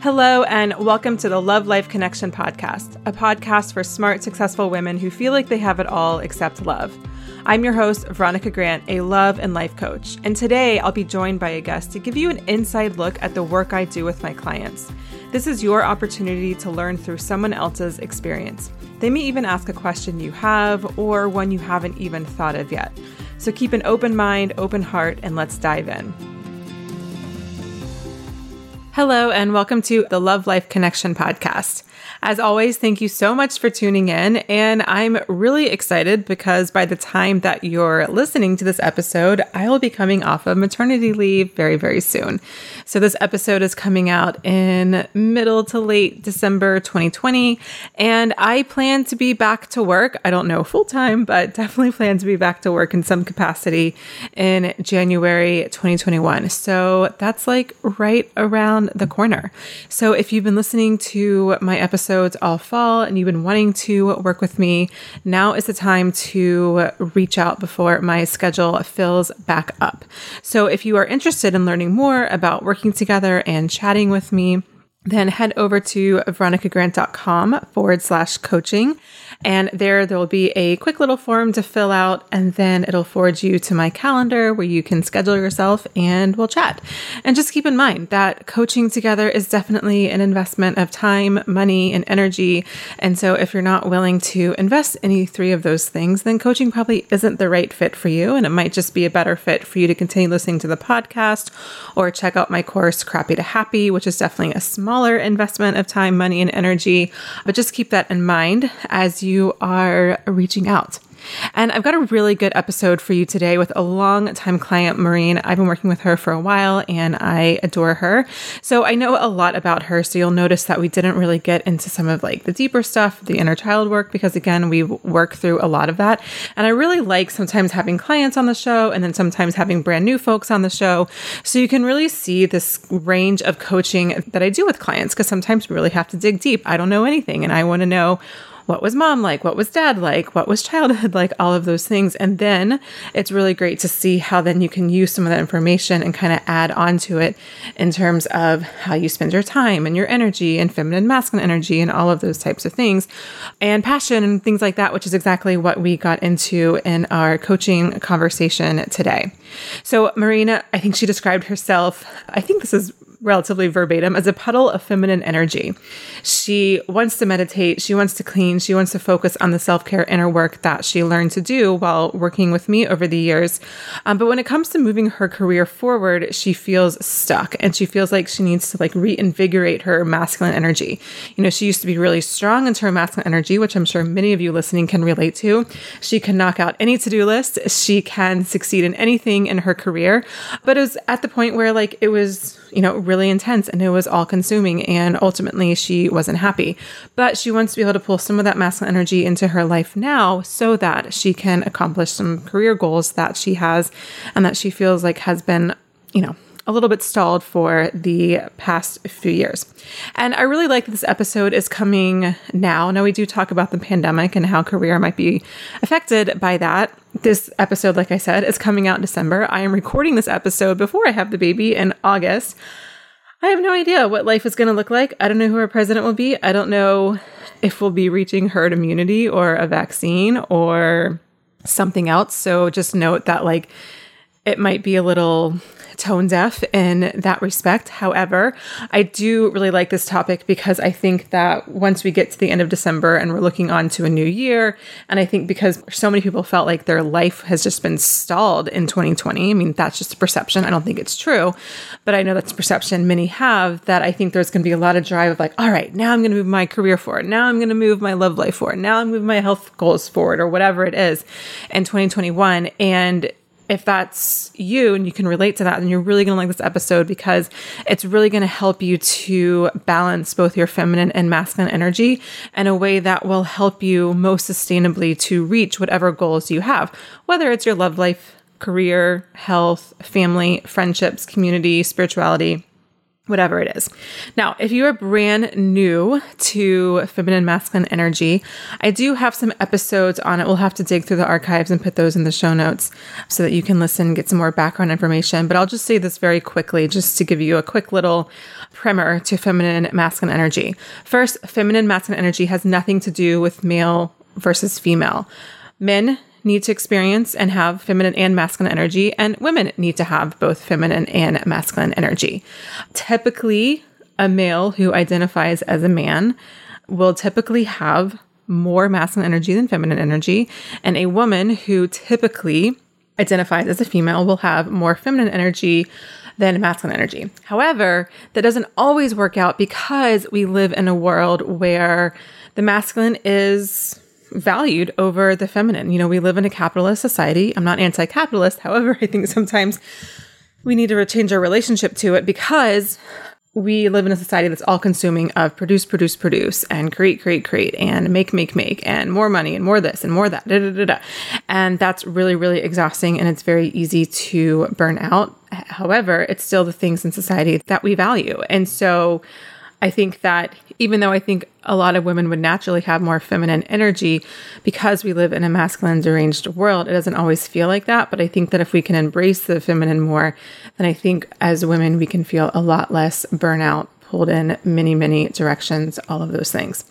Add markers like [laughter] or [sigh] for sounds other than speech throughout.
Hello, and welcome to the Love Life Connection podcast, a podcast for smart, successful women who feel like they have it all except love. I'm your host, Veronica Grant, a love and life coach, and today I'll be joined by a guest to give you an inside look at the work I do with my clients. This is your opportunity to learn through someone else's experience. They may even ask a question you have or one you haven't even thought of yet. So keep an open mind, open heart, and let's dive in. Hello, and welcome to the Love Life Connection podcast. As always, thank you so much for tuning in. And I'm really excited because by the time that you're listening to this episode, I will be coming off of maternity leave very, very soon. So, this episode is coming out in middle to late December 2020. And I plan to be back to work. I don't know full time, but definitely plan to be back to work in some capacity in January 2021. So, that's like right around the corner. So, if you've been listening to my episodes all fall and you've been wanting to work with me, now is the time to reach out before my schedule fills back up. So, if you are interested in learning more about working together and chatting with me, then head over to veronicagrant.com forward slash coaching. And there, there will be a quick little form to fill out, and then it'll forward you to my calendar where you can schedule yourself and we'll chat. And just keep in mind that coaching together is definitely an investment of time, money, and energy. And so, if you're not willing to invest any three of those things, then coaching probably isn't the right fit for you. And it might just be a better fit for you to continue listening to the podcast or check out my course, Crappy to Happy, which is definitely a smaller investment of time, money, and energy. But just keep that in mind as you are reaching out. And I've got a really good episode for you today with a long time client, Maureen. I've been working with her for a while and I adore her. So I know a lot about her. So you'll notice that we didn't really get into some of like the deeper stuff, the inner child work, because again, we work through a lot of that. And I really like sometimes having clients on the show and then sometimes having brand new folks on the show. So you can really see this range of coaching that I do with clients because sometimes we really have to dig deep. I don't know anything and I want to know what was mom like? What was dad like? What was childhood [laughs] like? All of those things. And then it's really great to see how then you can use some of that information and kind of add on to it in terms of how you spend your time and your energy and feminine, masculine energy and all of those types of things and passion and things like that, which is exactly what we got into in our coaching conversation today. So, Maureen, I think she described herself, I think this is relatively verbatim as a puddle of feminine energy. She wants to meditate, she wants to clean, she wants to focus on the self care inner work that she learned to do while working with me over the years. Um, but when it comes to moving her career forward, she feels stuck and she feels like she needs to like reinvigorate her masculine energy. You know, she used to be really strong into her masculine energy, which I'm sure many of you listening can relate to. She can knock out any to do list, she can succeed in anything in her career. But it was at the point where like it was, you know, really intense and it was all consuming. And ultimately, she wasn't happy. But she wants to be able to pull some of that masculine energy into her life now so that she can accomplish some career goals that she has and that she feels like has been, you know, a little bit stalled for the past few years. And I really like this episode is coming now. Now, we do talk about the pandemic and how career might be affected by that. This episode, like I said, is coming out in December. I am recording this episode before I have the baby in August. I have no idea what life is going to look like. I don't know who our president will be. I don't know if we'll be reaching herd immunity or a vaccine or something else. So just note that, like, it might be a little tone deaf in that respect. However, I do really like this topic because I think that once we get to the end of December and we're looking on to a new year, and I think because so many people felt like their life has just been stalled in 2020, I mean, that's just a perception. I don't think it's true, but I know that's a perception many have that I think there's going to be a lot of drive of like, all right, now I'm going to move my career forward. Now I'm going to move my love life forward. Now I'm moving my health goals forward or whatever it is in 2021. And if that's you and you can relate to that, then you're really going to like this episode because it's really going to help you to balance both your feminine and masculine energy in a way that will help you most sustainably to reach whatever goals you have, whether it's your love life, career, health, family, friendships, community, spirituality, whatever it is. Now, if you are brand new to feminine masculine energy, I do have some episodes on it. We'll have to dig through the archives and put those in the show notes so that you can listen, get some more background information. But I'll just say this very quickly just to give you a quick little primer to feminine masculine energy. First, feminine masculine energy has nothing to do with male versus female. Men need to experience and have feminine and masculine energy, and women need to have both feminine and masculine energy. Typically, a male who identifies as a man will typically have more masculine energy than feminine energy, and a woman who typically identifies as a female will have more feminine energy than masculine energy. However, that doesn't always work out because we live in a world where the masculine is valued over the feminine. You know, we live in a capitalist society. I'm not anti capitalist. [laughs] However, I think sometimes we need to change our relationship to it because we live in a society that's all consuming of produce, produce, produce, and create, create, create, and make, make, make, and more money, and more this, and more that. Da, da, da, da. And that's really, really exhausting, and it's very easy to burn out. However, it's still the things in society that we value. And so I think that even though I think a lot of women would naturally have more feminine energy because we live in a masculine deranged world, it doesn't always feel like that. But I think that if we can embrace the feminine more, then I think as women, we can feel a lot less burnout pulled in many, many directions, all of those things.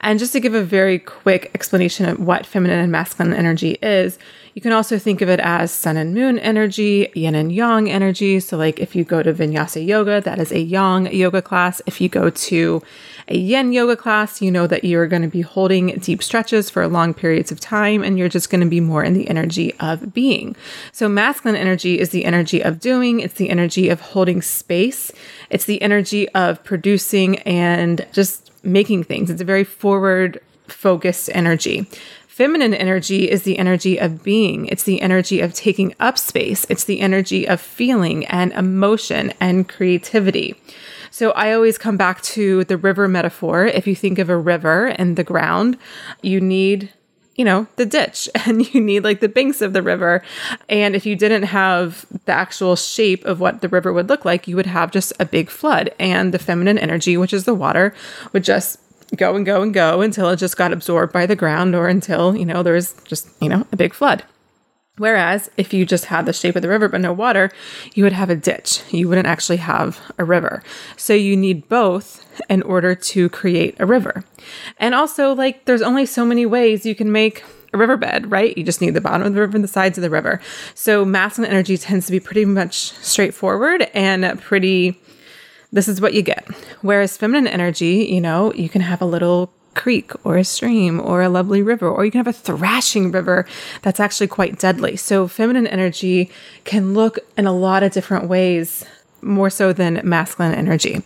And just to give a very quick explanation of what feminine and masculine energy is, you can also think of it as sun and moon energy, yin and yang energy. So, like if you go to vinyasa yoga, that is a yang yoga class. If you go to a yin yoga class, you know that you're going to be holding deep stretches for long periods of time and you're just going to be more in the energy of being. So, masculine energy is the energy of doing, it's the energy of holding space, it's the energy of producing and just making things. It's a very forward focused energy. Feminine energy is the energy of being. It's the energy of taking up space. It's the energy of feeling and emotion and creativity. So I always come back to the river metaphor. If you think of a river and the ground, you need you know, the ditch [laughs] and you need like the banks of the river. And if you didn't have the actual shape of what the river would look like, you would have just a big flood. And the feminine energy, which is the water, would just go and go and go until it just got absorbed by the ground or until, you know, there was just, you know, a big flood. Whereas if you just had the shape of the river but no water, you would have a ditch. You wouldn't actually have a river. So you need both in order to create a river. And also, like, there's only so many ways you can make a riverbed, right? You just need the bottom of the river and the sides of the river. So masculine energy tends to be pretty much straightforward and pretty this is what you get. Whereas feminine energy, you know, you can have a little creek or a stream or a lovely river, or you can have a thrashing river that's actually quite deadly. So, feminine energy can look in a lot of different ways, more so than masculine energy.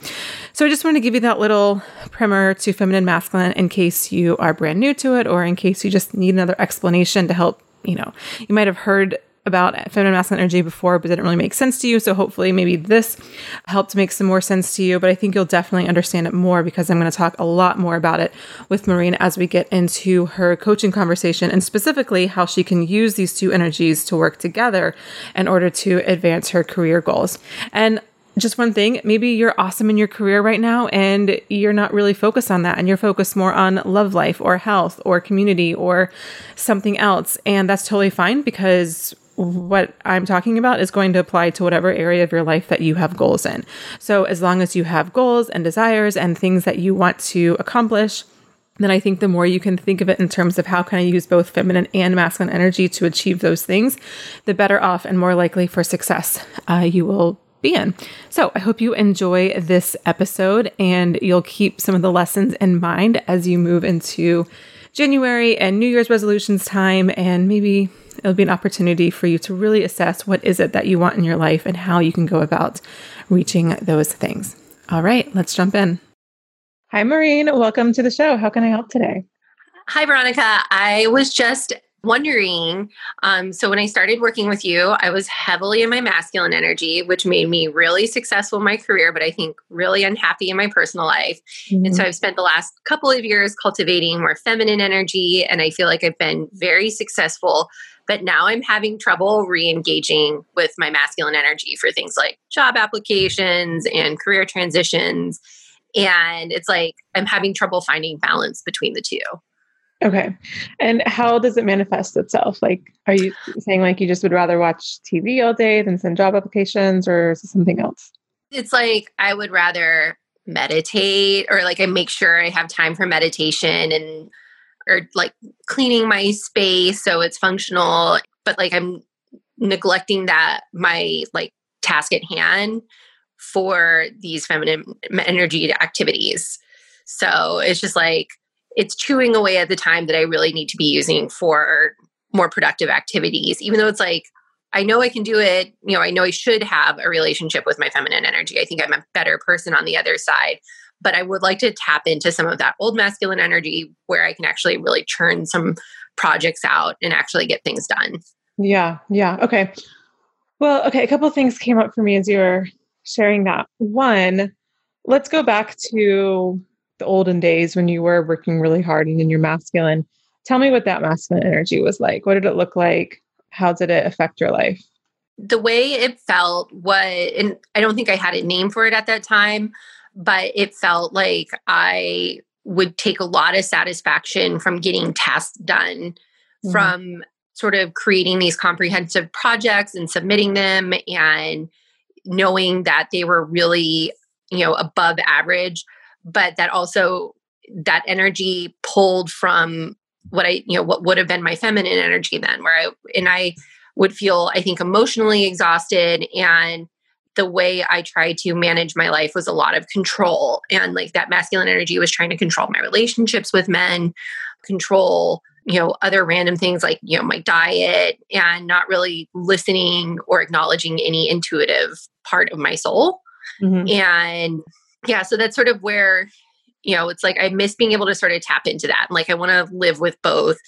So, I just want to give you that little primer to feminine masculine in case you are brand new to it, or in case you just need another explanation to help. You know, you might have heard about feminine masculine energy before, but didn't really make sense to you. So hopefully, maybe this helped make some more sense to you. But I think you'll definitely understand it more because I'm going to talk a lot more about it with Maureen as we get into her coaching conversation and specifically how she can use these two energies to work together in order to advance her career goals. And just one thing maybe you're awesome in your career right now and you're not really focused on that and you're focused more on love life or health or community or something else and that's totally fine because what I'm talking about is going to apply to whatever area of your life that you have goals in. So, as long as you have goals and desires and things that you want to accomplish, then I think the more you can think of it in terms of how can I use both feminine and masculine energy to achieve those things, the better off and more likely for success uh, you will be in. So I hope you enjoy this episode and you'll keep some of the lessons in mind as you move into January and New Year's resolutions time. And maybe it'll be an opportunity for you to really assess what is it that you want in your life and how you can go about reaching those things. All right, let's jump in. Hi, Maureen. Welcome to the show. How can I help today? Hi, Veronica. I was just wondering um, so when i started working with you i was heavily in my masculine energy which made me really successful in my career but i think really unhappy in my personal life mm-hmm. and so mm-hmm. i've spent the last couple of years cultivating more feminine energy and i feel like i've been very successful but now i'm having trouble re-engaging with my masculine energy for things like job applications and career transitions and it's like i'm having trouble finding balance between the two Okay. And how does it manifest itself? Like, are you saying like you just would rather watch TV all day than send job applications, or is it something else? It's like I would rather meditate or like I make sure I have time for meditation and or like cleaning my space so it's functional, but like I'm neglecting that my like task at hand for these feminine energy activities. So it's just like it's chewing away at the time that I really need to be using for more productive activities, even though it's like, I know I can do it. You know, I know I should have a relationship with my feminine energy. I think I'm a better person on the other side. But I would like to tap into some of that old masculine energy where I can actually really churn some projects out and actually get things done. Yeah. Yeah. Okay. Well, okay. A couple things came up for me as you were sharing that. One, let's go back to the olden days when you were working really hard and in your masculine. Tell me what that masculine energy was like. What did it look like? How did it affect your life? The way it felt was, and I don't think I had a name for it at that time, but it felt like I would take a lot of satisfaction from getting tasks done, mm-hmm. from sort of creating these comprehensive projects and submitting them and knowing that they were really, you know, above average but that also that energy pulled from what I, you know, what would have been my feminine energy then, where I, and I would feel, I think, emotionally exhausted. And the way I tried to manage my life was a lot of control. And like that masculine energy was trying to control my relationships with men, control, you know, other random things like, you know, my diet, and not really listening or acknowledging any intuitive part of my soul. Mm-hmm. And yeah, so that's sort of where, you know, it's like I miss being able to sort of tap into that. Like I want to live with both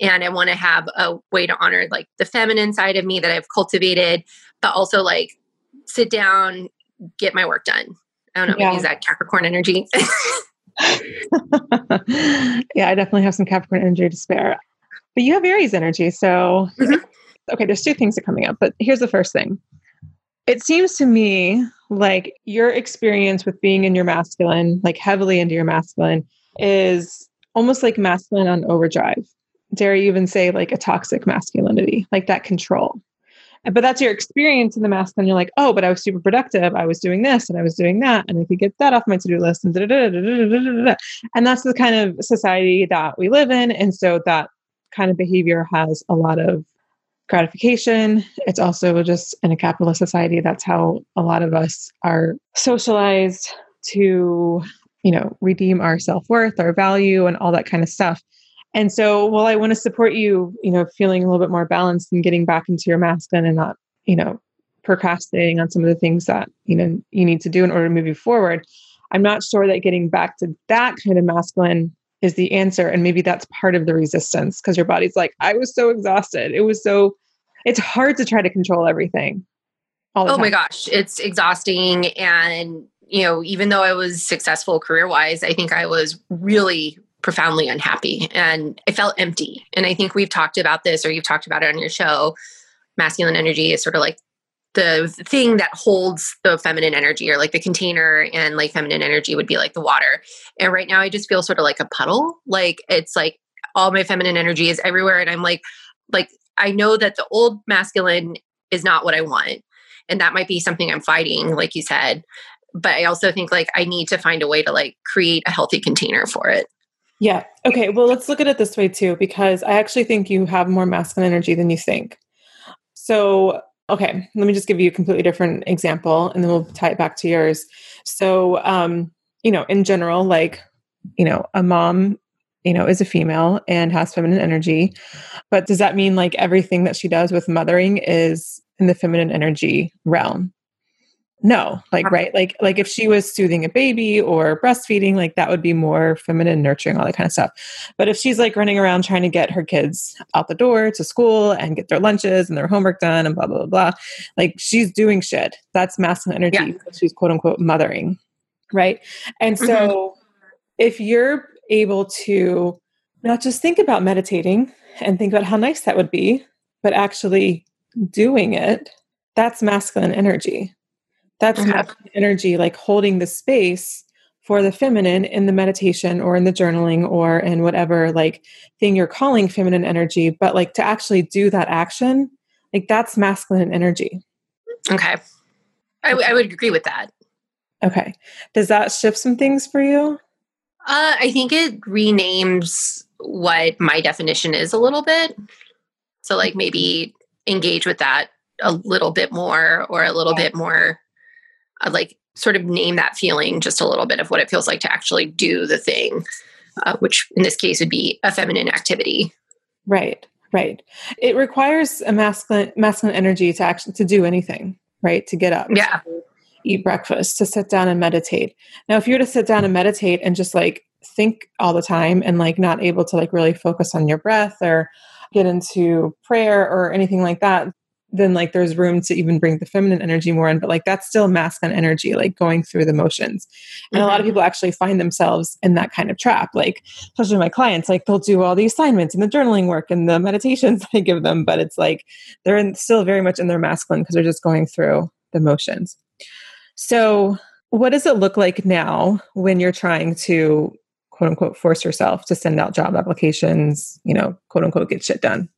and I want to have a way to honor like the feminine side of me that I've cultivated, but also like sit down, get my work done. I don't know, yeah. maybe is that Capricorn energy? [laughs] [laughs] yeah, I definitely have some Capricorn energy to spare. But you have Aries energy. So, mm-hmm. okay, there's two things that are coming up. But here's the first thing it seems to me like your experience with being in your masculine, like heavily into your masculine, is almost like masculine on overdrive. Dare I even say like a toxic masculinity, like that control. But that's your experience in the masculine. You're like, oh, but I was super productive. I was doing this and I was doing that, and I could get that off my to do list. And, and that's the kind of society that we live in. And so that kind of behavior has a lot of gratification. It's also just in a capitalist society, that's how a lot of us are socialized to, you know, redeem our self worth, our value, and all that kind of stuff. And so, while I want to support you, you know, feeling a little bit more balanced and getting back into your masculine and not, you know, procrastinating on some of the things that, you know, you need to do in order to move you forward. I'm not sure that getting back to that kind of masculine is the answer. And maybe that's part of the resistance because your body's like, I was so exhausted. It was so it's hard to try to control everything. oh time. my gosh, it's exhausting. And, you know, even though I was successful career wise, I think I was really profoundly unhappy and I felt empty. And I think we've talked about this or you've talked about it on your show. Masculine energy is sort of like the thing that holds the feminine energy or like the container and like feminine energy would be like the water. And right now I just feel sort of like a puddle. Like it's like all my feminine energy is everywhere and I'm like like I know that the old masculine is not what I want. And that might be something I'm fighting like you said. But I also think like I need to find a way to like create a healthy container for it. Yeah. Okay. Well, let's look at it this way too, because I actually think you have more masculine energy than you think. So, okay, let me just give you a completely different example and then we'll tie it back to yours. So, um, you know, in general, like, you know, a mom, you know, is a female and has feminine energy. But does that mean like everything that she does with mothering is in the feminine energy realm? No like right like like if she was soothing a baby or breastfeeding like that would be more feminine nurturing all that kind of stuff. But if she's like running around trying to get her kids out the door to school and get their lunches and their homework done and blah blah blah, blah like she's doing shit. That's masculine energy yeah. she's quote unquote mothering right? And so mm-hmm. if you're able to not just think about meditating and think about how nice that would be but actually doing it that's masculine energy that's mm energy, like holding the space for the feminine in the meditation or in the journaling or in whatever like thing you're calling feminine energy. But like to actually do that action, like that's masculine energy. Okay. I, w- I would agree with that. Okay. Does that shift some things for you? Uh, I think it renames what my definition is a little bit. So, like, maybe engage with that a little bit more or a little bit more I'd like sort of name that feeling just a little bit of what it feels like to actually do the thing, uh, which in this case would be a feminine activity. Right, right. It requires a masculine masculine energy to actually to do anything, right? To get up, yeah, eat breakfast, to sit down and meditate. Now, if you were to sit down and meditate and just like think all the time and like not able to like really focus on your breath or get into prayer or anything like that then like there's room to even bring the feminine energy more in but like that's still masculine energy like going through the motions and mm-hmm. a lot of mm-hmm. people actually find themselves in that kind of trap like especially my clients like they'll do all the assignments and the journaling work and the meditations [laughs] i give them but it's like they're in, still very much in their masculine because they're just going through the motions so what does it look like now when you're trying to quote unquote force yourself to send out job applications you know quote unquote get shit done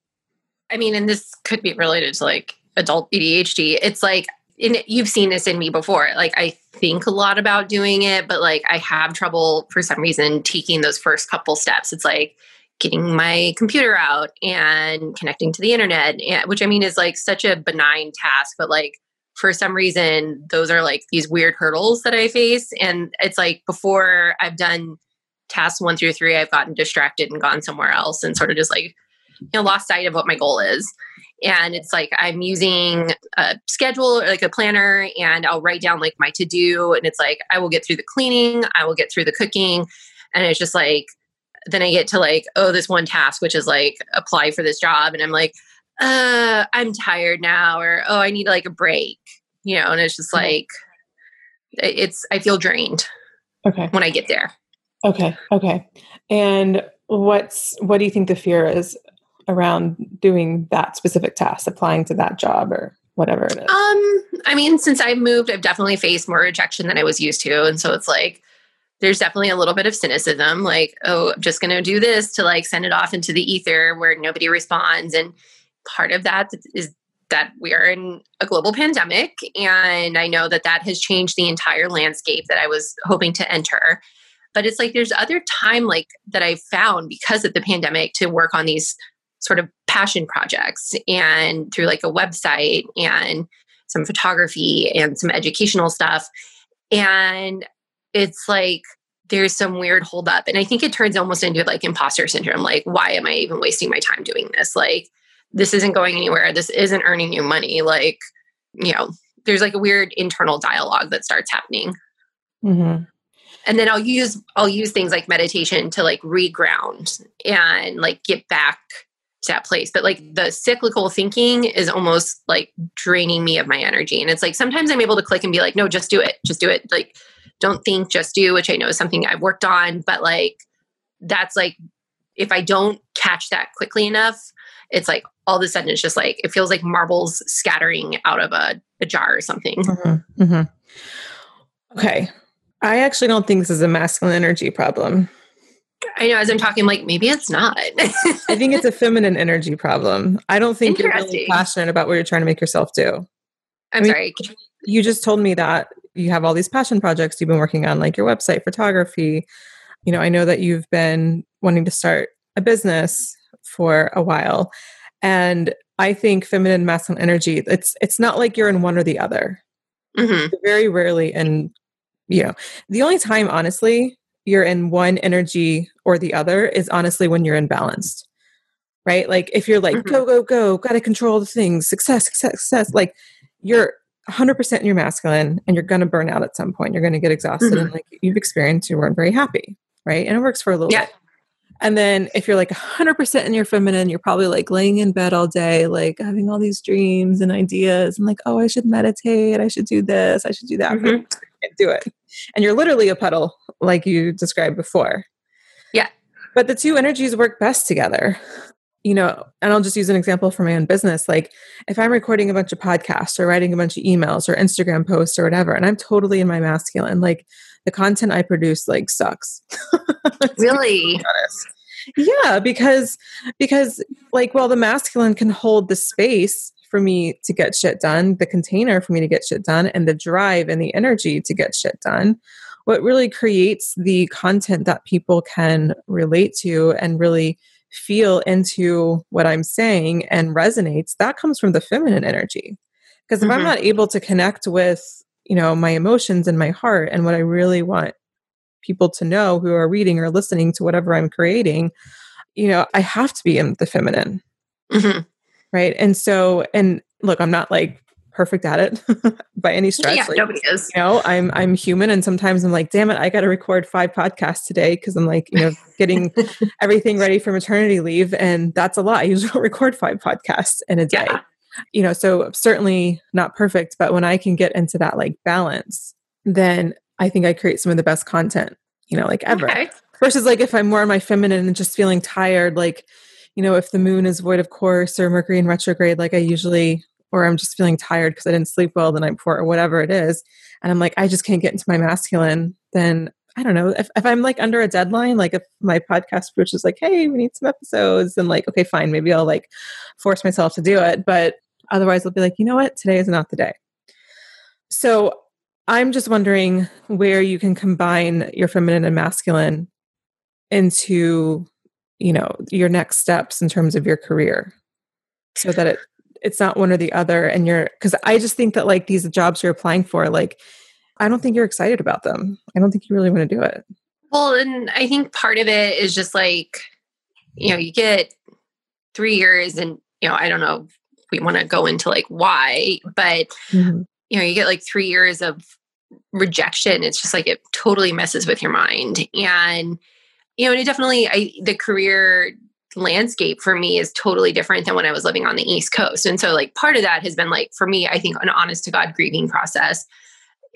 I mean, and this could be related to like adult ADHD. It's like, in, you've seen this in me before. Like, I think a lot about doing it, but like, I have trouble for some reason taking those first couple steps. It's like getting my computer out and connecting to the internet, eh, which I mean is like such a benign task, but like, for some reason, those are like these weird hurdles that I face. And it's like before I've done tasks one through three, I've gotten distracted and gone somewhere else and sort of just like you know lost sight of what my goal is. And it's like i'm using a schedule or like a planner and i'll write down like my to do and it's like i will get through the cleaning i will get through the cooking. And it's just like then i get to like oh this one task which is like apply for this job. And i'm like uh i'm tired now or oh i need like a break you know? And it's just mm-hmm. like it's i feel drained okay. when i get there. Okay okay. And what's what do you think the fear is around doing that specific task, applying to that job or whatever it is? Um, I mean, since I moved, I've definitely faced more rejection than I was used to. And so it's like there's definitely a little bit of cynicism, like, oh, I'm just gonna do this to like send it off into the ether where nobody responds. And part of that is that we are in a global pandemic. And I know that that has changed the entire landscape that I was hoping to enter. But it's like there's other time like that I've found because of the pandemic to work on these sort of passion projects and through like a website and some photography and some educational stuff. And it's like there's some weird holdup. And I think it turns almost into like imposter syndrome. Like, why am I even wasting my time doing this? Like, this isn't going anywhere. This isn't earning you money. Like, you know, there's like a weird internal dialogue that starts happening. Mm-hmm. And then I'll use I'll use things like meditation to like reground and like get back that place. But like the cyclical thinking is almost like draining me of my energy. And it's like sometimes I'm able to click and be like, no, just do it. Just do it. Like, don't think, just do, which I know is something I've worked on. But like, that's like, if I don't catch that quickly enough, it's like all of a sudden it's just like, it feels like marbles scattering out of a, a jar or something. Mm-hmm. Mm-hmm. Okay. I actually don't think this is a masculine energy problem. I know as I'm talking, like maybe it's not. I think it's a feminine energy problem. I don't think you're really passionate about what you're trying to make yourself do. I'm I mean, sorry. You just told me that you have all these passion projects you've been working on, like your website, photography. You know, I know that you've been wanting to start a business for a while. And I think feminine masculine energy, it's it's not like you're in one or the other. Mm-hmm. Very rarely and you know, the only time honestly you're in one energy or the other is honestly when you're imbalanced. Right? Like if you're like mm-hmm. go go go, got to control the things, success success success, like you're 100% in your masculine and you're to burn out at some point. You're to get exhausted mm-hmm. and like you've experienced you weren't very happy, right? And it works for a little yeah. bit. And then if you're like 100% in your feminine, you're probably like laying in bed all day, like having all these dreams and ideas and like, oh, I should meditate. I should do this. I should do that. Mm-hmm. Do it. And you're literally a puddle, like you described before. Yeah. But the two energies work best together. You know, and I'll just use an example from my own business. Like if I'm recording a bunch of podcasts or writing a bunch of emails or Instagram posts or whatever, and I'm totally in my masculine, like the content I produce like sucks. [laughs] really? Yeah, because because like well the masculine can hold the space for me to get shit done, the container for me to get shit done, and the drive and the energy to get shit done. What really creates the content that people can relate to and really feel into what I'm saying and resonates, that comes from the feminine energy. Because if mm-hmm. I'm not able to connect with, you know, my emotions and my heart and what I really want people to know who are reading or listening to whatever I'm creating, you know, I have to be in the feminine. Mm-hmm. Right. And so, and look, I'm not like perfect at it [laughs] by any stretch. Yeah, like, nobody is. You know, I'm I'm human, and sometimes I'm like, damn it, I got to record five podcasts today because I'm like, you know, [laughs] getting everything ready for maternity leave, and that's a lot. I usually record five podcasts in a day. Yeah. You know, so certainly not perfect, but when I can get into that like balance, then I think I create some of the best content, you know, like ever. Okay. Versus like if I'm more on my feminine and just feeling tired, like, you know, if the moon is void of course or Mercury in retrograde, like I usually, or I'm just feeling tired because I didn't sleep well the night before or whatever it is. And I'm like, I just can't get into my masculine, then I don't know. If, if I'm like under a deadline, like if my podcast which is like, hey, we need some episodes, and like, okay, fine, maybe I'll like force myself to do it. But otherwise, I'll be like, you know what? Today is not the day. So I'm just wondering where you can combine your feminine and masculine into, you know, your next steps in terms of your career so that it it's not one or the other and you're cuz I just think that like these jobs you're applying for like I don't think you're excited about them. I don't think you really want to do it. Well, and I think part of it is just like you know, you get 3 years and you know, I don't know we want to go into like why, but mm-hmm. you know, you get like 3 years of rejection it's just like it totally messes with your mind and you know and it definitely i the career landscape for me is totally different than when i was living on the east coast. And so like part of that has been like for me i think an honest to god grieving process.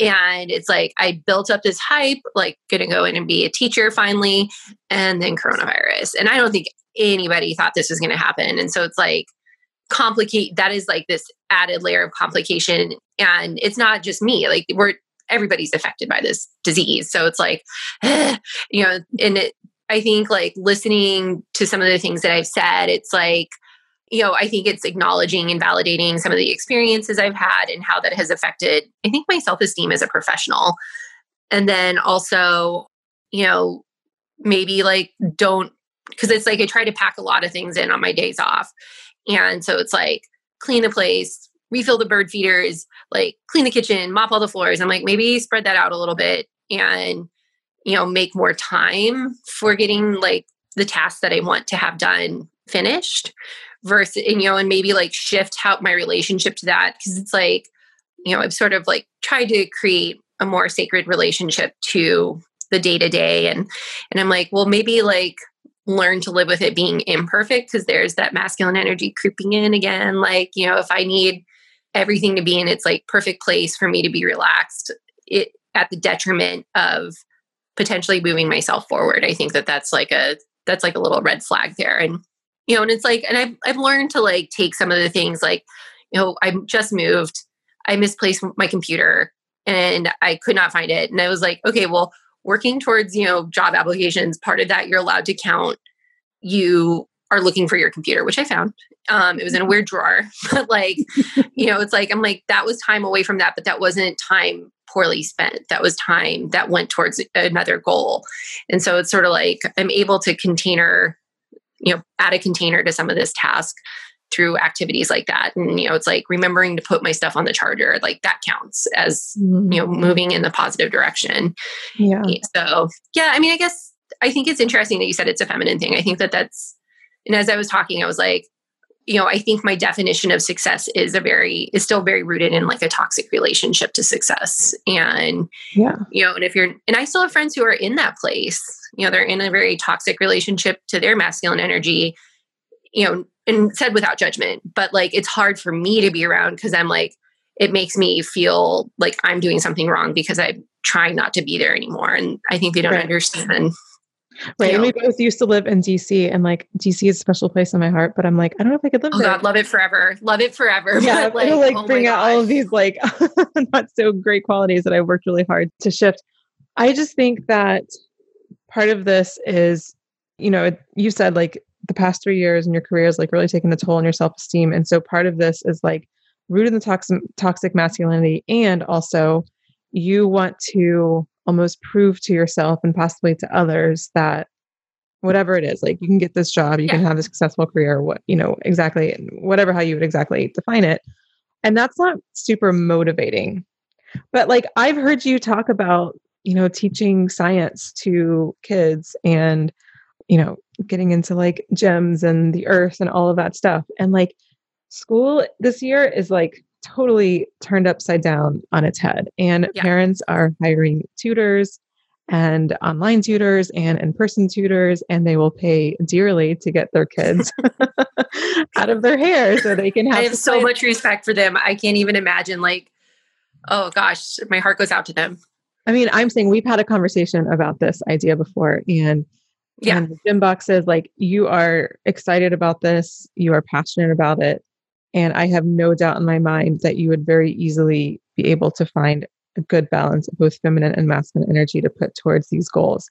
And it's like i built up this hype like gonna go in and be a teacher finally and then coronavirus. And i don't think anybody thought this was gonna happen. And so it's like complicate that is like this added layer of complication. And it's not just me like we're everybody's affected by this disease. So it's like, [sighs] you know, and it, I think like listening to some of the things that I've said, it's like, you know, I think it's acknowledging and validating some of the experiences I've had and how that has affected, I think, my self esteem as a professional. And then also, you know, maybe like don't, because it's like I try to pack a lot of things in on my days off. And so it's like clean the place, refill the bird feeders, like clean the kitchen, mop all the floors. I'm like, maybe spread that out a little bit and, you know, make more time for getting like the tasks that I want to have done finished versus, and, you know, and maybe like shift how my relationship to that. Cause it's like, you know, I've sort of like tried to create a more sacred relationship to the day to day. And, and I'm like, well, maybe like learn to live with it being imperfect because there's that masculine energy creeping in again. Like, you know, if I need everything to be in its like perfect place for me to be relaxed, it at the detriment of potentially moving myself forward. I think that that's like a that's like a little red flag there. And you know, and it's like, and I've I've learned to like take some of the things like, you know, I just moved, I misplaced my computer, and I could not find it, and I was like, okay, well, working towards you know job applications, part of that you're allowed to count you are looking for your computer, which I found. Um, it was in a weird drawer, [laughs] but like, you know, it's like I'm like that was time away from that, but that wasn't time poorly spent. That was time that went towards another goal. And so it's sort of like I'm able to container, you know, add a container to some of this task through activities like that. And, you know, it's like remembering to put my stuff on the charger, like that counts as, mm-hmm. you know, moving in the positive direction. Yeah. So, yeah, I mean, I guess I think it's interesting that you said it's a feminine thing. I think that that's, and as I was talking, I was like, you know, I think my definition of success is a very is still very rooted in like a toxic relationship to success. And yeah, you know, and if you're and I still have friends who are in that place, you know, they're in a very toxic relationship to their masculine energy, you know, and said without judgment. But like it's hard for me to be around because I'm like, it makes me feel like I'm doing something wrong because I'm trying not to be there anymore. And I think they don't right. understand Right. You know? And we both used to live in DC and like DC is a special place in my heart, but I'm like, I don't know if I could live oh there. God, love it forever. Love it forever. [laughs] Yeah. like, it'll like oh bring out all of these like [laughs] not so great qualities that I worked really hard to shift. I just think that part of this is, you know, you said like the past three years in your career is like really taking a toll on your self-esteem. And so part of this is like rooted in the toxic toxic masculinity and also you want to almost prove to yourself and possibly to others that whatever it is like you can get this job you yeah. can have a successful career what you know exactly whatever how you would exactly define it and that's not super motivating but like i've heard you talk about you know teaching science to kids and you know getting into like gems and the earth and all of that stuff and like school this year is like totally turned upside down on its head. And yeah. parents are hiring tutors and online tutors and in person tutors, and they will pay dearly to get their kids [laughs] out of their hair so they can have. I have so much respect for them. I can't even imagine, like, oh gosh, my heart goes out to them. I mean, I'm saying we've had a conversation about this idea before, and yeah, and Jim Box says like you are excited about this, you are passionate about it, and I have no doubt in my mind that you would very easily be able to find a good balance of both feminine and masculine energy to put towards these goals.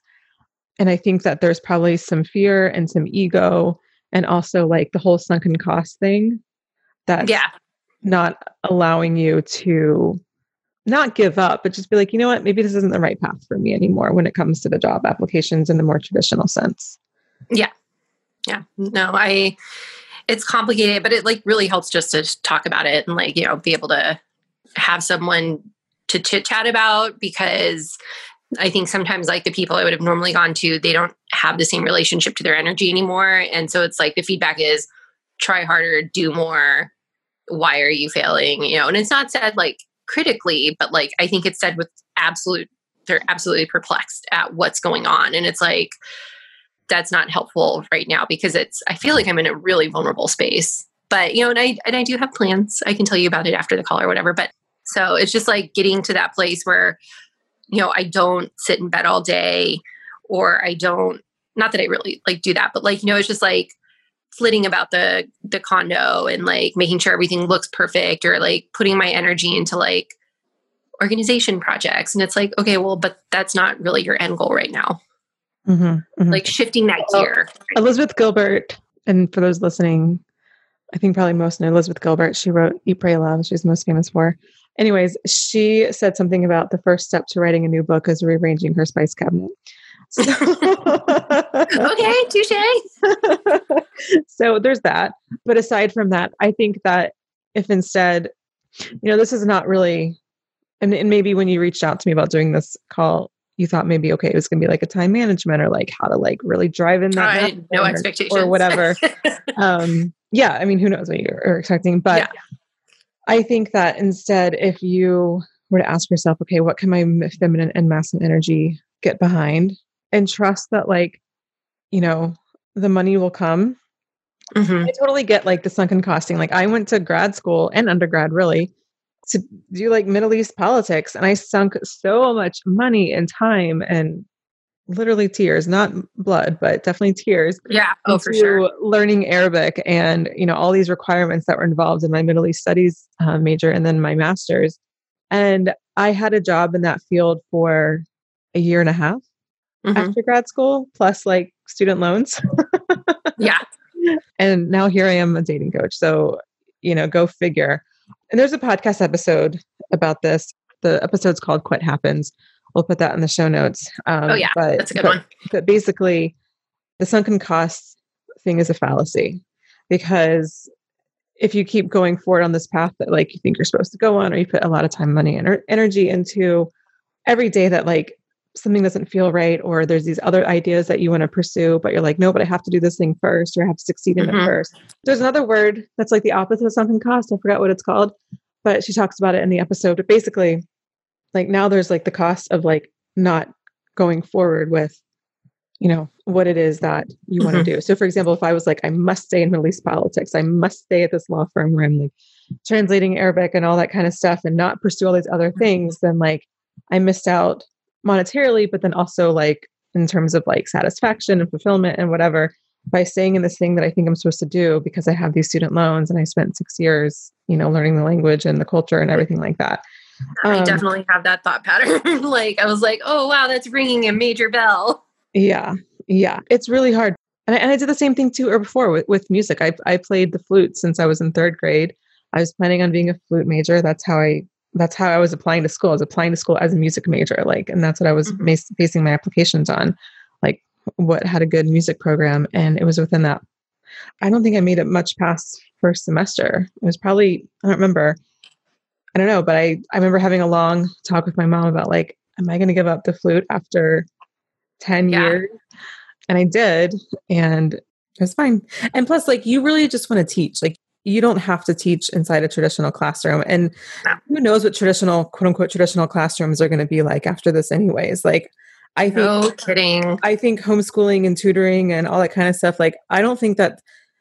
And I think that there's probably some fear and some ego and also like the whole sunken cost thing that yeah. not allowing you to not give up but just be like you know what? Maybe this isn't the right path for me anymore when it comes to the job applications in the more traditional sense. Yeah. Yeah. No i it's complicated, but it like really helps just to talk about it and like, you know, be able to have someone to chit chat about because I think sometimes like the people I would have normally gone to, they don't have the same relationship to their energy anymore. And so it's like the feedback is try harder, do more. Why are you failing? You know, and it's not said like critically, but like I think it's said with absolute, they're absolutely perplexed at what's going on. And it's like, that's not helpful right now because it's I feel like I'm in a really vulnerable space. But you know, and I and I do have plans. I can tell you about it after the call or whatever. But so it's just like getting to that place where, you know, I don't sit in bed all day or I don't not that I really like do that, but like, you know, it's just like flitting about the the condo and like making sure everything looks perfect or like putting my energy into like organization projects. And it's like, okay, well, but that's not really your end goal right now. Mm-hmm, mm-hmm. like shifting that gear. Elizabeth Gilbert, and for those listening, I think probably most know Elizabeth Gilbert. She wrote Eat, Pray, Love. She's most famous for. Anyways, she said something about the first step to writing a new book is rearranging her spice cabinet. So [laughs] [laughs] okay, touche. so there's that. But aside from that, I think that if instead, you know, this is not really, and, and maybe when you reached out to me about doing this call, you thought maybe okay it was going to be like a time management or like how to like really drive in that no or, expectations or whatever [laughs] um yeah i mean who knows what you're expecting but yeah. i think that instead if you were to ask yourself okay what can my feminine and masculine energy get behind and trust that like you know the money will come. Mhm. I totally get like the sunken costing. Like I went to grad school and undergrad really to do like Middle East politics and I sunk so much money and time and literally tears, not blood, but definitely tears Yeah. Oh, for sure. learning Arabic and you know all these requirements that were involved in my Middle East studies uh, major and then my master's. And I had a job in that field for a year and a half Mhm. after grad school, plus like student loans. Yeah. [laughs] and now here I am a dating coach. So, you know, go figure. And there's a podcast episode about this. The episode's called Quit Happens. We'll put that in the show notes. Um, Oh, yeah. but, That's a good but, one. But basically, the sunken costs thing is a fallacy because if you keep going forward on this path that like you think you're supposed to go on, or you put a lot of time, money, and energy into every day that like something doesn't feel right, or there's these other ideas that you want to pursue, but you're like, no, but I have to do this thing first, or I have to succeed in Mhm. it first. There's another word that's like the opposite of something cost. I forgot what it's called, but she talks about it in the episode. But basically, like now there's like the cost of like not going forward with you know what it is that you want Mhm. to do so for example if i was like i must stay in middle east politics i must stay at this law firm where i'm like translating arabic and all that kind of stuff and not pursue all these other things then like i missed out monetarily but then also like in terms of like satisfaction and fulfillment and whatever by staying in this thing that i think i'm supposed to do because i have these student loans and i spent six years you know learning the language and the culture and everything like that I Um, definitely have that thought pattern. [laughs] like I was like, oh wow, that's ringing a major bell. Yeah, yeah, it's really hard. And I, and I did the same thing too, or before with, with music. I I played the flute since I was in third grade. I was planning on being a flute major. That's how I. That's how I was applying to school. I was applying to school as a music major, like, and that's what I was Mhm. mas- basing my applications on, like, what had a good music program, and it was within that. I don't think I made it much past first semester. It was probably I don't remember. I don't know, but I I remember having a long talk with my mom about like, am I going to give up the flute after 10 Yeah. years? And I did, and it was fine. And plus, like, you really just want to teach. Like, you don't have to teach inside a traditional classroom. And who knows what traditional, quote unquote, traditional classrooms are going to be like after this, anyways. Like, I think No kidding. I think homeschooling and tutoring and all that kind of stuff, like, I don't think that,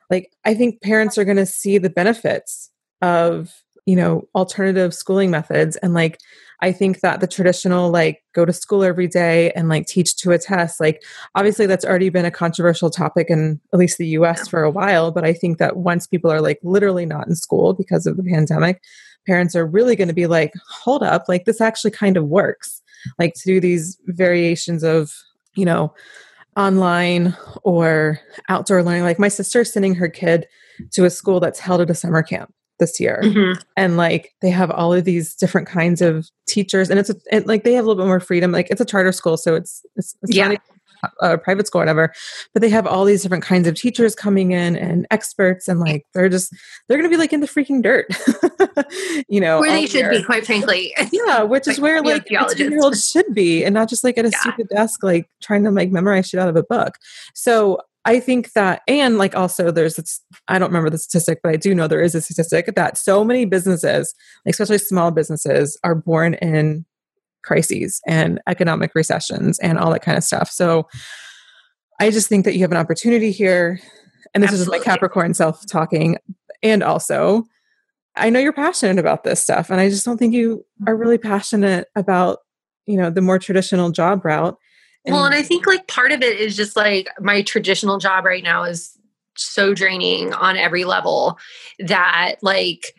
like, I think parents are going to see the benefits of, you know, alternative schooling methods. And, like, I think that the traditional, like, go to school every day and, like, teach to a test, like, obviously that's already been a controversial topic in at least the US for a while. But I think that once people are, like, literally not in school because of the pandemic, parents are really going to be like, hold up, like, this actually kind of works like to do these variations of you know online or outdoor learning like my sister's sending her kid to a school that's held at a summer camp this year Mhm. and like they have all of these different kinds of teachers and it's a, and like they have a little bit more freedom like it's a charter school so it's it's, it's Yeah. a, a private school or whatever but they have all these different kinds of teachers coming in and experts and like they're just they're gonna be like in the freaking dirt [laughs] you know Where they should year. be, quite frankly. Yeah, which is where like theologians. eighteen year olds should be, and not just like at a Yeah. stupid desk, like trying to like memorize shit out of a book. So I think that, and like also there's, it's, I don't remember the statistic, but I do know there is a statistic that so many businesses, especially small businesses, are born in crises and economic recessions and all that kind of stuff. So I just think that you have an opportunity here, and this is just my Capricorn self talking, and also I know you're passionate about this stuff, and I just don't think you are really passionate about, you know, the more traditional job route. Well, and I think like part of it is just like my traditional job right now is so draining on every level that like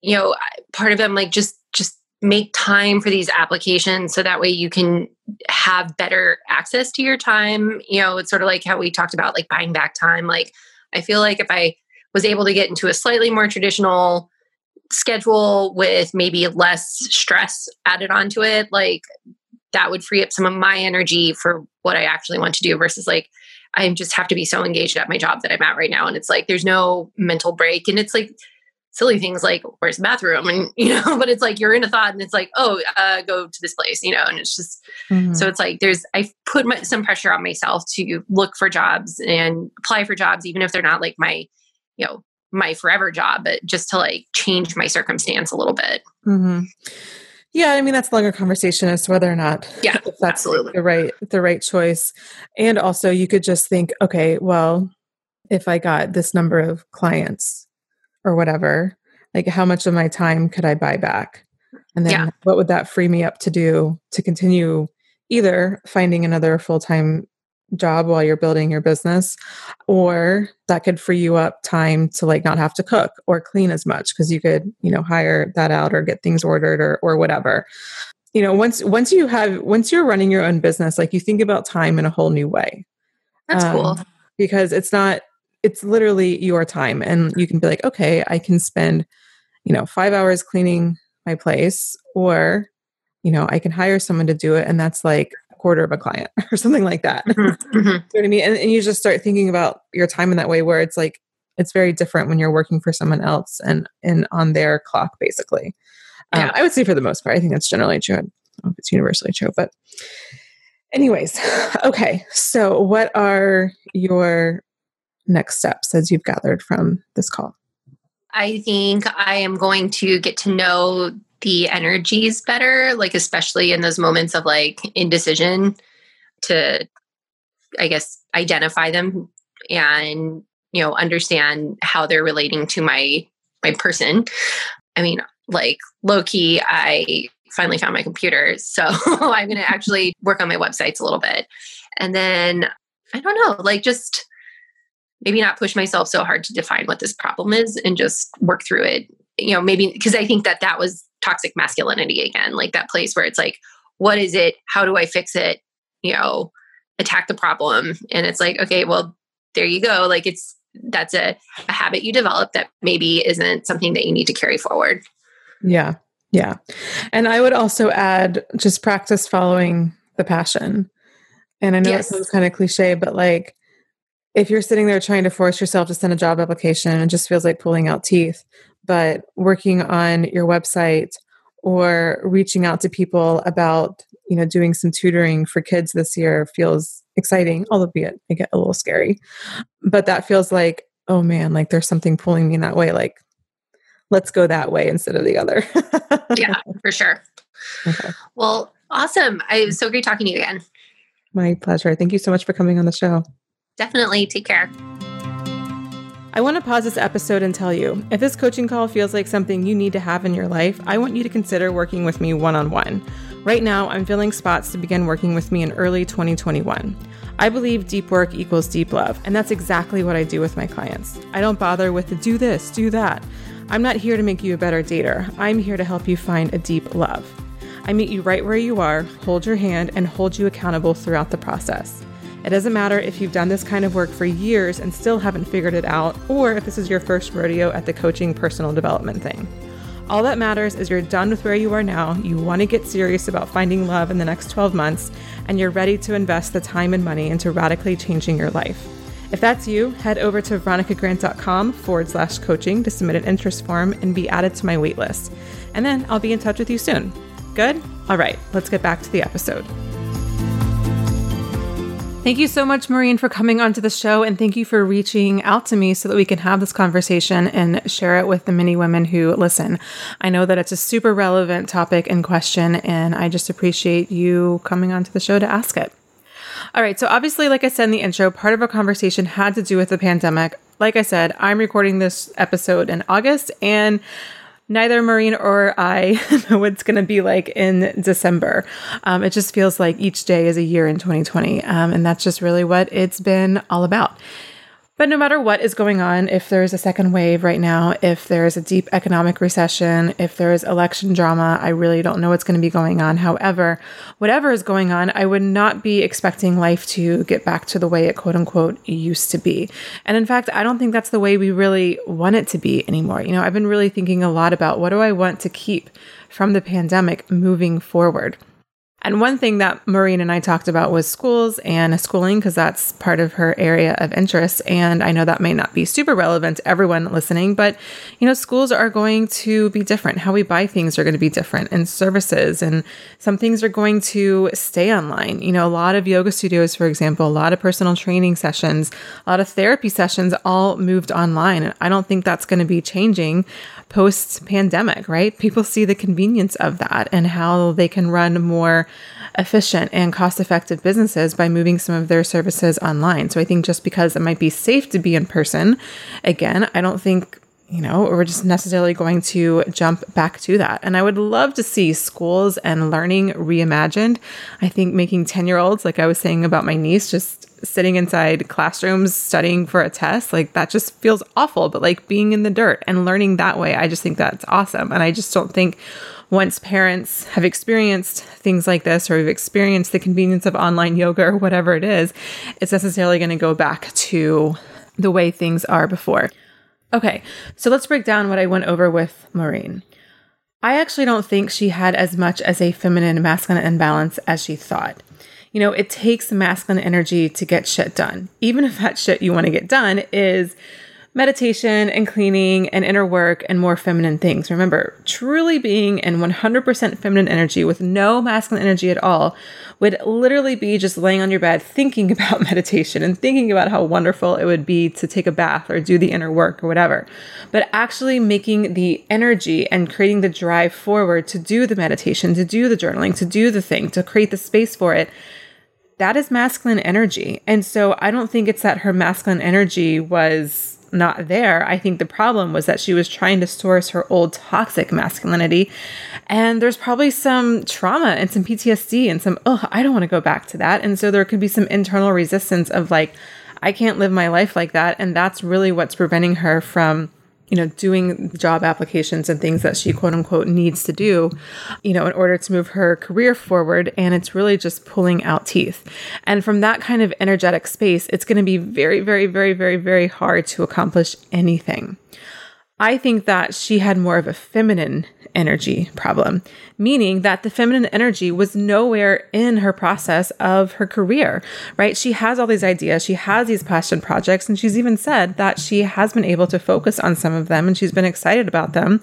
you know part of it I'm like just just make time for these applications so that way you can have better access to your time. You know it's sort of like how we talked about like buying back time. Like I feel like if I was able to get into a slightly more traditional schedule with maybe less stress added onto it like that would free up some of my energy for what I actually want to do versus like I just have to be so engaged at my job that I'm at right now. And it's like there's no mental break. And it's like silly things like where's the bathroom? And [laughs] you know, but it's like you're in a thought and it's like, oh, uh, go to this place, you know, and it's just Mhm. so it's like there's I put my, some pressure on myself to look for jobs and apply for jobs, even if they're not like my, you know, my forever job, but just to like change my circumstance a little bit. Mhm. Yeah, I mean that's a longer conversation as to whether or not yeah, that's absolutely the right the right choice. And also you could just think, okay, well, if I got this number of clients or whatever, like how much of my time could I buy back? And then Yeah. what would that free me up to do to continue either finding another full-time job while you're building your business or that could free you up time to like not have to cook or clean as much because you could you know hire that out or get things ordered or or whatever. You know once once you have once you're running your own business like you think about time in a whole new way. That's Um, cool because it's not it's literally your time and you can be like okay i can spend you know five hours cleaning my place or you know i can hire someone to do it and that's like quarter of a client [laughs] or something like that Mhm, [laughs] mhm. you know what I mean? And, and you just start thinking about your time in that way where it's like it's very different when you're working for someone else and and on their clock basically. Um, Yeah. I would say for the most part, I think that's generally true. I don't know if it's universally true, but anyways, [sighs] okay. So what are your next steps as you've gathered from this call? I think I am going to get to know the energies better, like especially in those moments of like indecision to I guess identify them and you know understand how they're relating to my my person. I mean, like low key I finally found my computer, so [laughs] I'm going to actually work on my websites a little bit. And then I don't know, like just maybe not push myself so hard to define what this problem is and just work through it you know maybe because i think that that was toxic masculinity again like that place where it's like what is it how do i fix it you know attack the problem and it's like okay well there you go like it's that's a, a habit you develop that maybe isn't something that you need to carry forward Yeah. Yeah. And I would also add just practice following the passion. And I know Yes. it sounds kind of cliche, but like if you're sitting there trying to force yourself to send a job application, it just feels like pulling out teeth. But working on your website or reaching out to people about, you know, doing some tutoring for kids this year feels exciting, albeit it get a little scary. But that feels like, oh man, like there's something pulling me in that way. Like, let's go that way instead of the other. [laughs] yeah for sure Okay. well awesome i was so great talking to you again My pleasure. Thank you so much for coming on the show. definitely take care I want to pause this episode and tell you if this coaching call feels like something you need to have in your life, I want you to consider working with me one on one. Right now, I'm filling spots to begin working with me in early 2021. I believe deep work equals deep love, and that's exactly what I do with my clients. I don't bother with the do this, do that. I'm not here to make you a better dater. I'm here to help you find a deep love. I meet you right where you are, hold your hand, and hold you accountable throughout the process. It doesn't matter if you've done this kind of work for years and still haven't figured it out, or if this is your first rodeo at the coaching personal development thing. All that matters is you're done with where you are now, you want to get serious about finding love in the next 12 months, and you're ready to invest the time and money into radically changing your life. If that's you, head over to veronicagrant.com forward slash coaching to submit an interest form and be added to my waitlist. And then I'll be in touch with you soon. Good? All right, let's get back to the episode. Thank you so much, Maureen, for coming onto the show. And thank you for reaching out to me so that we can have this conversation and share it with the many women who listen. I know that it's a super relevant topic and question, and I just appreciate you coming onto the show to ask it. All right. So, obviously, like I said in the intro, part of our conversation had to do with the pandemic. Like I said, I'm recording this episode in August, and neither Maureen or I [laughs] know what it's going to be like in December. Um, it just feels like each day is a year in 2020. Um, and that's just really what it's been all about. But no matter what is going on, if there's a second wave right now, if there's a deep economic recession, if there's election drama, I really don't know what's going to be going on. However, whatever is going on, I would not be expecting life to get back to the way it quote unquote used to be. And in fact, I don't think that's the way we really want it to be anymore. You know, I've been really thinking a lot about what do I want to keep from the pandemic moving forward. And one thing that Maureen and I talked about was schools and schooling, because that's part of her area of interest. And I know that may not be super relevant to everyone listening, but you know, schools are going to be different. How we buy things are going to be different, and services, and some things are going to stay online. You know, a lot of yoga studios, for example, a lot of personal training sessions, a lot of therapy sessions all moved online. And I don't think that's going to be changing post pandemic, right? People see the convenience of that and how they can run more efficient and cost effective businesses by moving some of their services online. So I think just because it might be safe to be in person, again, I don't think you know, we're just necessarily going to jump back to that. And I would love to see schools and learning reimagined. I think making 10 year olds, like I was saying about my niece, just sitting inside classrooms studying for a test, like that just feels awful. But like being in the dirt and learning that way, I just think that's awesome. And I just don't think once parents have experienced things like this or have experienced the convenience of online yoga or whatever it is, it's necessarily going to go back to the way things are before. Okay, so let's break down what I went over with Maureen. I actually don't think she had as much as a feminine masculine imbalance as she thought. You know, it takes masculine energy to get shit done. Even if that shit you want to get done is meditation and cleaning and inner work and more feminine things. Remember, truly being in 100% feminine energy with no masculine energy at all would literally be just laying on your bed thinking [laughs] about meditation and thinking about how wonderful it would be to take a bath or do the inner work or whatever. But actually making the energy and creating the drive forward to do the meditation, to do the journaling, to do the thing, to create the space for it that is masculine energy. And so I don't think it's that her masculine energy was not there. I think the problem was that she was trying to source her old toxic masculinity. And there's probably some trauma and some PTSD and some, oh, I don't want to go back to that. And so there could be some internal resistance of like, I can't live my life like that. And that's really what's preventing her from you know, doing job applications and things that she quote unquote needs to do, you know, in order to move her career forward. And it's really just pulling out teeth. And from that kind of energetic space, it's going to be very, very, very, very, very hard to accomplish anything. I think that she had more of a feminine energy problem, meaning that the feminine energy was nowhere in her process of her career, right? She has all these ideas, she has these passion projects, and she's even said that she has been able to focus on some of them and she's been excited about them.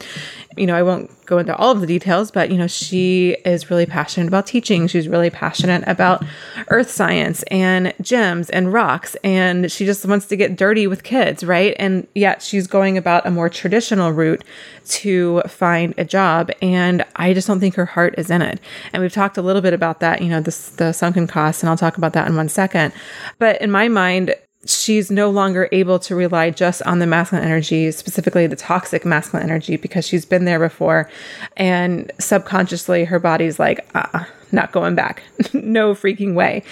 You know, I won't go into all of the details, but you know, she is really passionate about teaching. She's really passionate about earth science and gems and rocks, and she just wants to get dirty with kids, right? And yet she's going about a more traditional route to find a job. And I just don't think her heart is in it. And we've talked a little bit about that, you know, the, the sunken costs, and I'll talk about that in one second. But in my mind, she's no longer able to rely just on the masculine energy, specifically the toxic masculine energy, because she's been there before. And subconsciously, her body's like, ah, not going back. [laughs] no freaking way.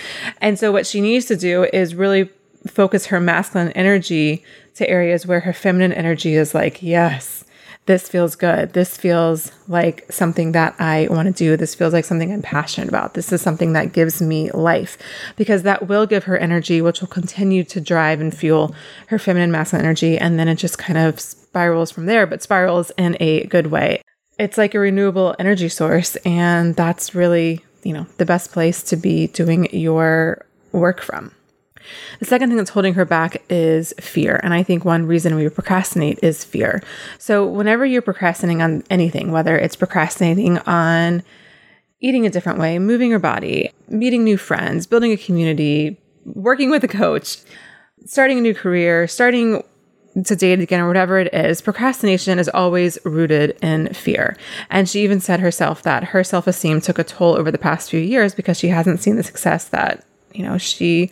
And so, what she needs to do is really focus her masculine energy to areas where her feminine energy is like, yes, this feels good. This feels like something that I want to do. This feels like something I'm passionate about. This is something that gives me life because that will give her energy, which will continue to drive and fuel her feminine masculine energy. And then it just kind of spirals from there, but spirals in a good way. It's like a renewable energy source. And that's really, you know, the best place to be doing your work from. The second thing that's holding her back is fear. And I think one reason we procrastinate is fear. So, whenever you're procrastinating on anything, whether it's procrastinating on eating a different way, moving your body, meeting new friends, building a community, working with a coach, starting a new career, starting to date again or whatever it is, procrastination is always rooted in fear. And she even said herself that her self esteem took a toll over the past few years because she hasn't seen the success that, you know, she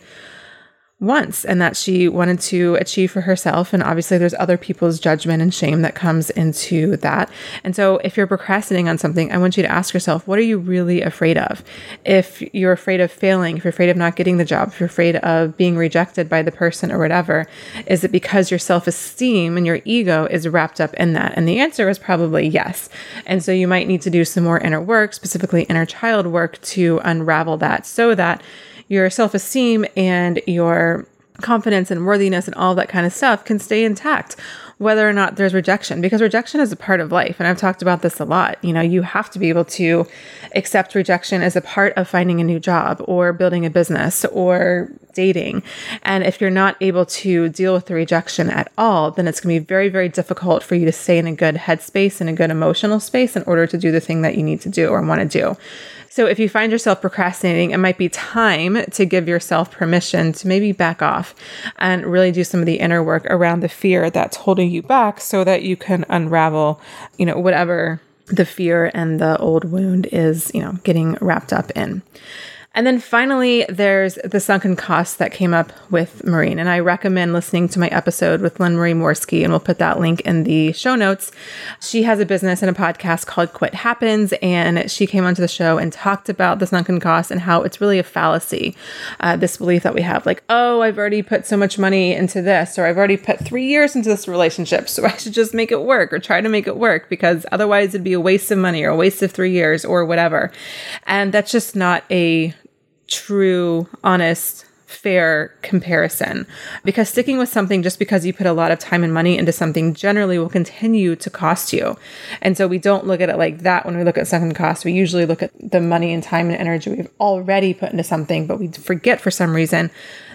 once and that she wanted to achieve for herself. And obviously, there's other people's judgment and shame that comes into that. And so, if you're procrastinating on something, I want you to ask yourself, what are you really afraid of? If you're afraid of failing, if you're afraid of not getting the job, if you're afraid of being rejected by the person or whatever, is it because your self esteem and your ego is wrapped up in that? And the answer is probably yes. And so, you might need to do some more inner work, specifically inner child work, to unravel that so that your self esteem and your confidence and worthiness and all that kind of stuff can stay intact whether or not there's rejection because rejection is a part of life and I've talked about this a lot. You know, you have to be able to accept rejection as a part of finding a new job or building a business or dating. And if you're not able to deal with the rejection at all, then it's going to be very very difficult for you to stay in a good headspace and a good emotional space in order to do the thing that you need to do or want to do. So if you find yourself procrastinating, it might be time to give yourself permission to maybe back off and really do some of the inner work around the fear that's holding you back so that you can unravel, you know, whatever the fear and the old wound is, you know, getting wrapped up in. And then finally, there's the sunken costs that came up with Maureen. And I recommend listening to my episode with Lynn Marie Morski, and we'll put that link in the show notes. She has a business and a podcast called Quit Happens, and she came onto the show and talked about the sunken costs and how it's really a fallacy. Uh, this belief that we have, like, oh, I've already put so much money into this, or I've already put three years into this relationship, so [laughs] I should just make it work or try to make it work because otherwise it'd be a waste of money or a waste of three years or whatever. And that's just not a true, honest, fair comparison because sticking with something just because you put a lot of time and money into something generally will continue to cost you. And so we don't look at it like that when we look at second cost. We usually look at the money and time and energy we've already put into something, but we forget for some reason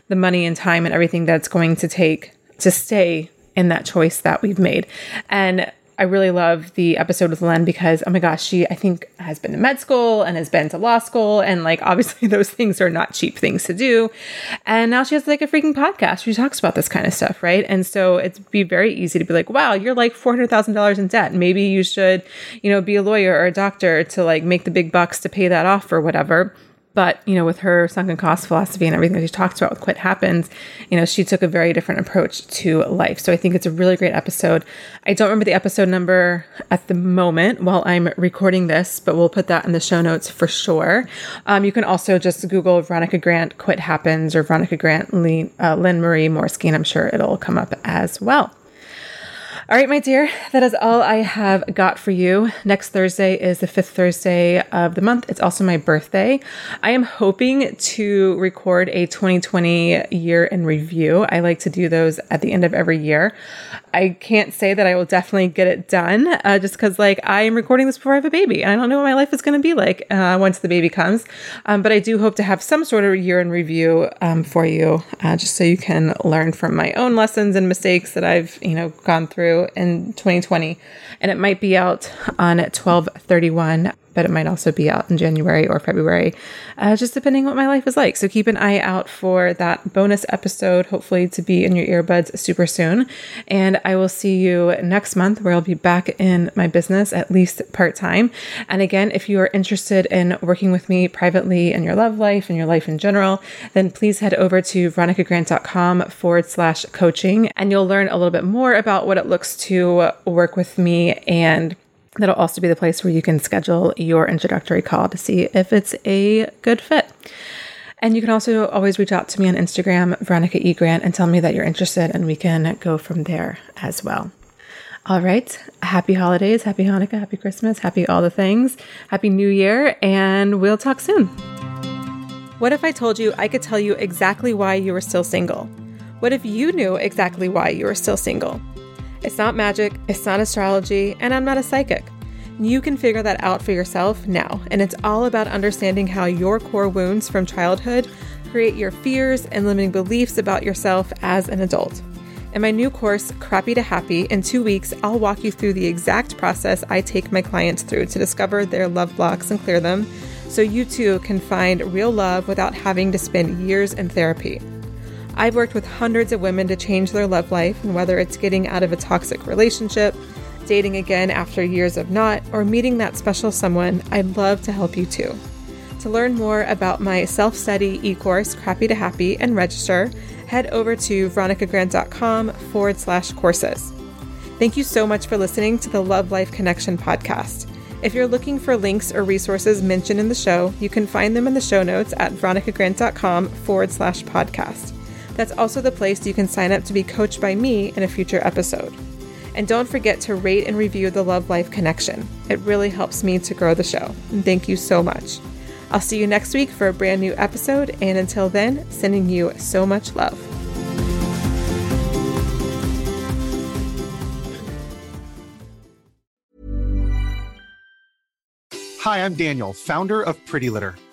the money and time and everything that's going to take to stay in that choice that we've made. And I really love the episode with Lynn because, oh my gosh, she, I think, has been to med school and has been to law school. And like, obviously, [laughs] those things are not cheap things to do. And now she has like a freaking podcast. She talks about this kind of stuff, right? And so it'd be very easy to be like, wow, you're like $400,000 in debt. Maybe you should, you know, be a lawyer or a doctor to like make the big bucks to pay that off or whatever. But, you know, with her sunken cost philosophy and everything that she talks about with Quit Happens, you know, she took a very different approach to life. So I think it's a really great episode. I don't remember the episode number at the moment while I'm recording this, but we'll put that in the show notes for sure. Um, you can also just Google Veronica Grant Quit Happens or Veronica Grant Lynn, uh, Lynn Marie Morski, and I'm sure it'll come up as well. All right, my dear, that is all I have got for you. Next Thursday is the fifth Thursday of the month. It's also my birthday. I am hoping to record a 2020 year in review. I like to do those at the end of every year. I can't say that I will definitely get it done uh, just because, like, I am recording this before I have a baby and I don't know what my life is going to be like uh, once the baby comes. Um, but I do hope to have some sort of year in review um, for you uh, just so you can learn from my own lessons and mistakes that I've, you know, gone through in 2020. And it might be out on 1231 but it might also be out in January or February, uh, just depending what my life is like. So keep an eye out for that bonus episode, hopefully to be in your earbuds super soon. And I will see you next month where I'll be back in my business, at least part time. And again, if you are interested in working with me privately in your love life and your life in general, then please head over to veronicagrant.com forward slash coaching and you'll learn a little bit more about what it looks to work with me and That'll also be the place where you can schedule your introductory call to see if it's a good fit. And you can also always reach out to me on Instagram, Veronica E. Grant, and tell me that you're interested, and we can go from there as well. All right. Happy holidays, happy Hanukkah, happy Christmas, happy all the things, happy New Year, and we'll talk soon. What if I told you I could tell you exactly why you were still single? What if you knew exactly why you were still single? It's not magic, it's not astrology, and I'm not a psychic. You can figure that out for yourself now, and it's all about understanding how your core wounds from childhood create your fears and limiting beliefs about yourself as an adult. In my new course, Crappy to Happy, in two weeks, I'll walk you through the exact process I take my clients through to discover their love blocks and clear them so you too can find real love without having to spend years in therapy. I've worked with hundreds of women to change their love life, and whether it's getting out of a toxic relationship, dating again after years of not, or meeting that special someone, I'd love to help you too. To learn more about my self study e course, Crappy to Happy, and register, head over to veronicagrant.com forward slash courses. Thank you so much for listening to the Love Life Connection podcast. If you're looking for links or resources mentioned in the show, you can find them in the show notes at veronicagrant.com forward slash podcast. That's also the place you can sign up to be coached by me in a future episode. And don't forget to rate and review the Love Life Connection. It really helps me to grow the show. And thank you so much. I'll see you next week for a brand new episode. And until then, sending you so much love. Hi, I'm Daniel, founder of Pretty Litter.